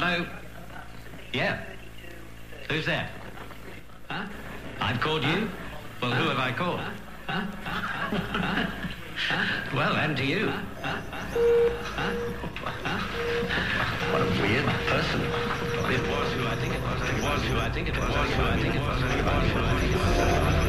Hello? Yeah. Who's there? Huh? I've called you? Well, who have I called? Huh? Well, and to you. What a weird person. It was who I think it was. It was who I think it was. It was who I think it was. It was who I think it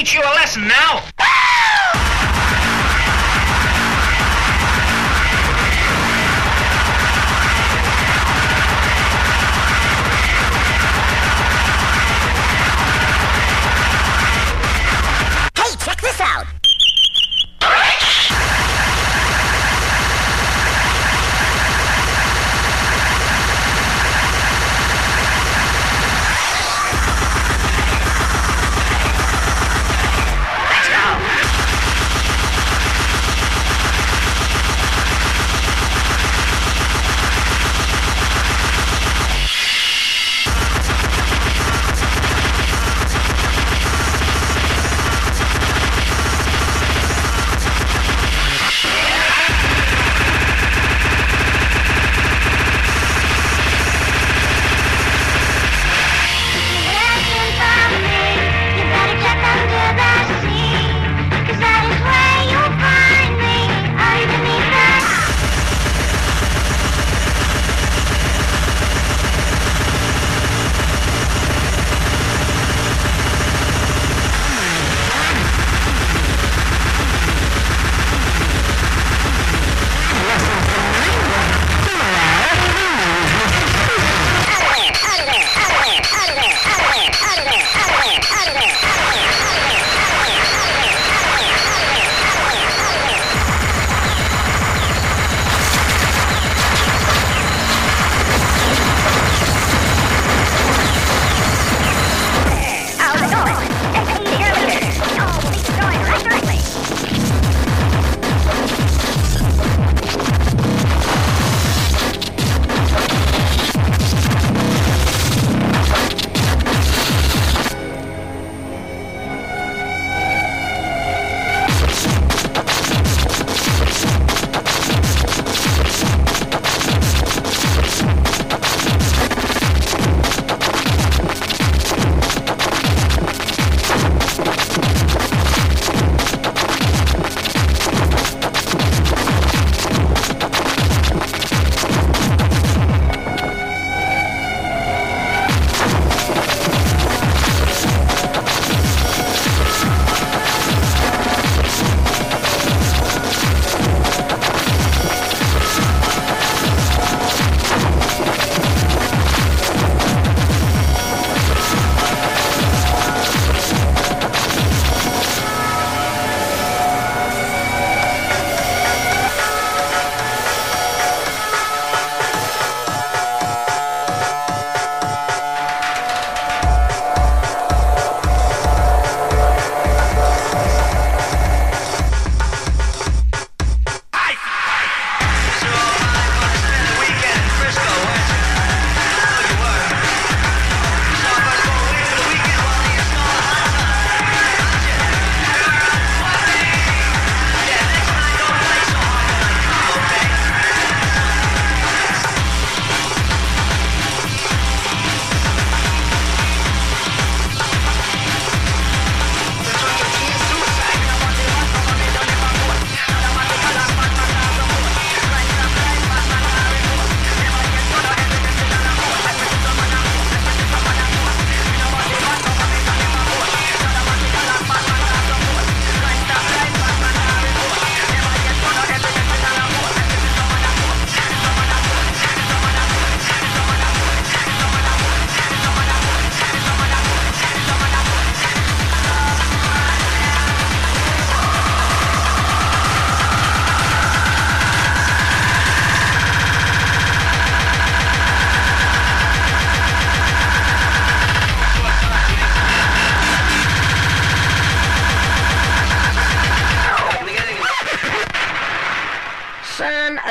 teach you a lesson now.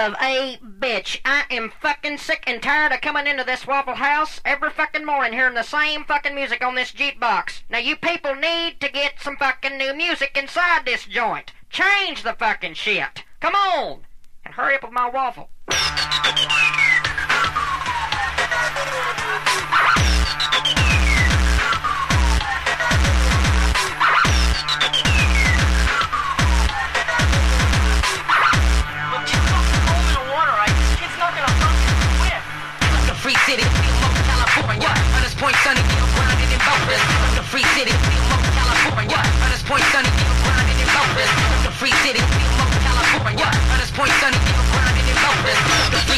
Of a bitch. I am fucking sick and tired of coming into this Waffle House every fucking morning hearing the same fucking music on this jukebox. Now you people need to get some fucking new music inside this joint. Change the fucking shit. Come on! And hurry up with my waffle. Point, Sunny, get grounded in Boulder. The free city, California. Hunters Point, Sunny, get grounded in Boulder. The free city, California. Hunters Point, Sunny, grounded in.